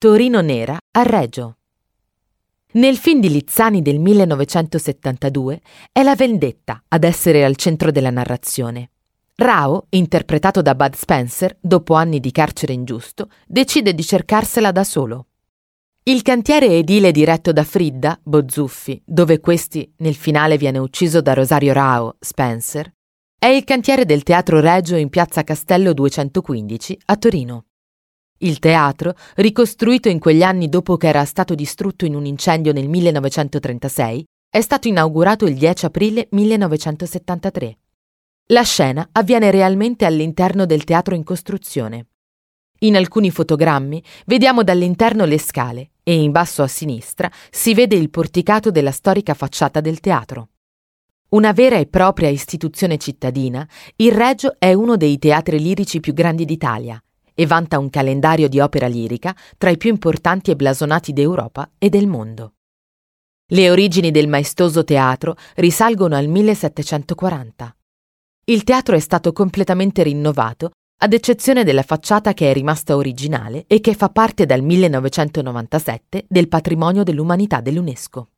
Torino Nera a Reggio. Nel film di Lizzani del 1972 è la vendetta ad essere al centro della narrazione. Rao, interpretato da Bud Spencer, dopo anni di carcere ingiusto, decide di cercarsela da solo. Il cantiere edile diretto da Fridda, Bozzuffi, dove questi nel finale viene ucciso da Rosario Rao, Spencer, è il cantiere del Teatro Regio in Piazza Castello 215 a Torino. Il teatro, ricostruito in quegli anni dopo che era stato distrutto in un incendio nel 1936, è stato inaugurato il 10 aprile 1973. La scena avviene realmente all'interno del teatro in costruzione. In alcuni fotogrammi vediamo dall'interno le scale e in basso a sinistra si vede il porticato della storica facciata del teatro. Una vera e propria istituzione cittadina, il Reggio è uno dei teatri lirici più grandi d'Italia e vanta un calendario di opera lirica tra i più importanti e blasonati d'Europa e del mondo. Le origini del maestoso teatro risalgono al 1740. Il teatro è stato completamente rinnovato, ad eccezione della facciata che è rimasta originale e che fa parte dal 1997 del patrimonio dell'umanità dell'UNESCO.